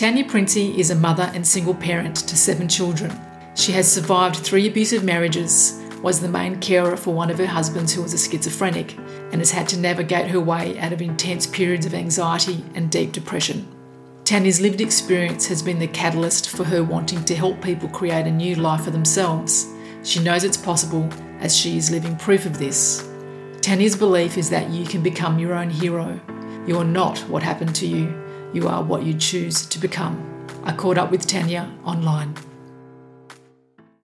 Tanya Princi is a mother and single parent to seven children. She has survived three abusive marriages, was the main carer for one of her husbands who was a schizophrenic, and has had to navigate her way out of intense periods of anxiety and deep depression. Tanya's lived experience has been the catalyst for her wanting to help people create a new life for themselves. She knows it's possible as she is living proof of this. Tanya's belief is that you can become your own hero. You are not what happened to you, you are what you choose to become. I caught up with Tanya online.